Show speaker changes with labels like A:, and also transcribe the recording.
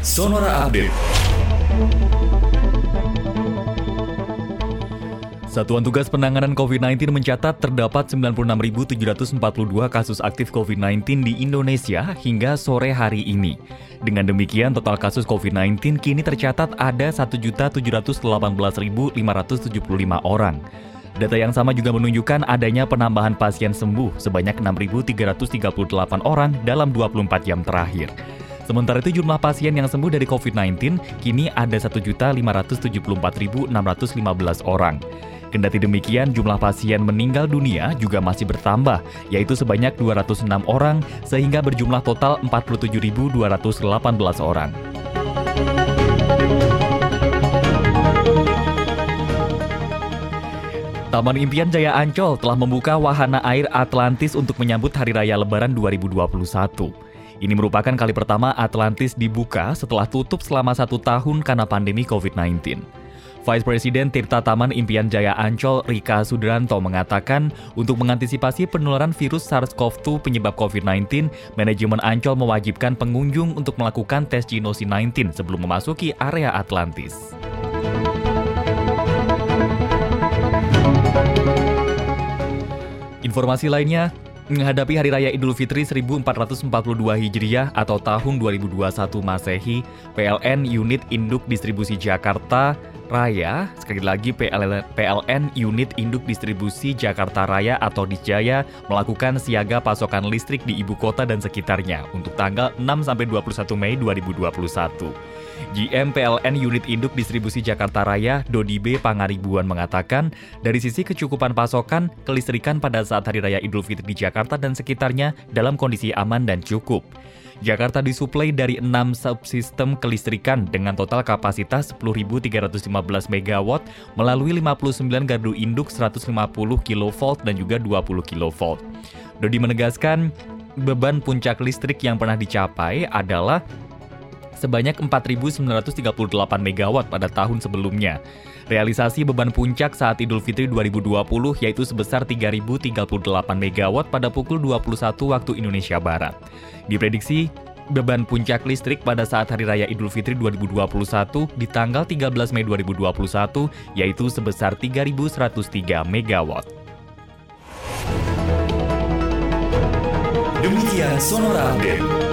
A: Sonora Update. Satuan Tugas Penanganan COVID-19 mencatat terdapat 96.742 kasus aktif COVID-19 di Indonesia hingga sore hari ini. Dengan demikian, total kasus COVID-19 kini tercatat ada 1.718.575 orang. Data yang sama juga menunjukkan adanya penambahan pasien sembuh sebanyak 6.338 orang dalam 24 jam terakhir. Sementara itu jumlah pasien yang sembuh dari COVID-19 kini ada 1.574.615 orang. Kendati demikian, jumlah pasien meninggal dunia juga masih bertambah, yaitu sebanyak 206 orang, sehingga berjumlah total 47.218 orang. Taman Impian Jaya Ancol telah membuka wahana air Atlantis untuk menyambut Hari Raya Lebaran 2021. Ini merupakan kali pertama Atlantis dibuka setelah tutup selama satu tahun karena pandemi COVID-19. Vice President Tirta Taman Impian Jaya Ancol Rika Sudranto mengatakan untuk mengantisipasi penularan virus SARS-CoV-2 penyebab COVID-19, manajemen Ancol mewajibkan pengunjung untuk melakukan tes Genosi 19 sebelum memasuki area Atlantis. Informasi lainnya, menghadapi Hari Raya Idul Fitri 1442 Hijriah atau tahun 2021 Masehi, PLN Unit Induk Distribusi Jakarta Raya, sekali lagi PLN Unit Induk Distribusi Jakarta Raya atau Disjaya melakukan siaga pasokan listrik di ibu kota dan sekitarnya untuk tanggal 6 sampai 21 Mei 2021. GM PLN Unit Induk Distribusi Jakarta Raya, Dodi B. Pangaribuan mengatakan, dari sisi kecukupan pasokan, kelistrikan pada saat Hari Raya Idul Fitri di Jakarta dan sekitarnya dalam kondisi aman dan cukup. Jakarta disuplai dari 6 subsistem kelistrikan dengan total kapasitas 10.315 MW melalui 59 gardu induk 150 kV dan juga 20 kV. Dodi menegaskan, beban puncak listrik yang pernah dicapai adalah sebanyak 4.938 MW pada tahun sebelumnya. Realisasi beban puncak saat Idul Fitri 2020 yaitu sebesar 3.038 MW pada pukul 21 waktu Indonesia Barat. Diprediksi beban puncak listrik pada saat Hari Raya Idul Fitri 2021 di tanggal 13 Mei 2021 yaitu sebesar 3.103 MW.
B: Demikian Sonora Update.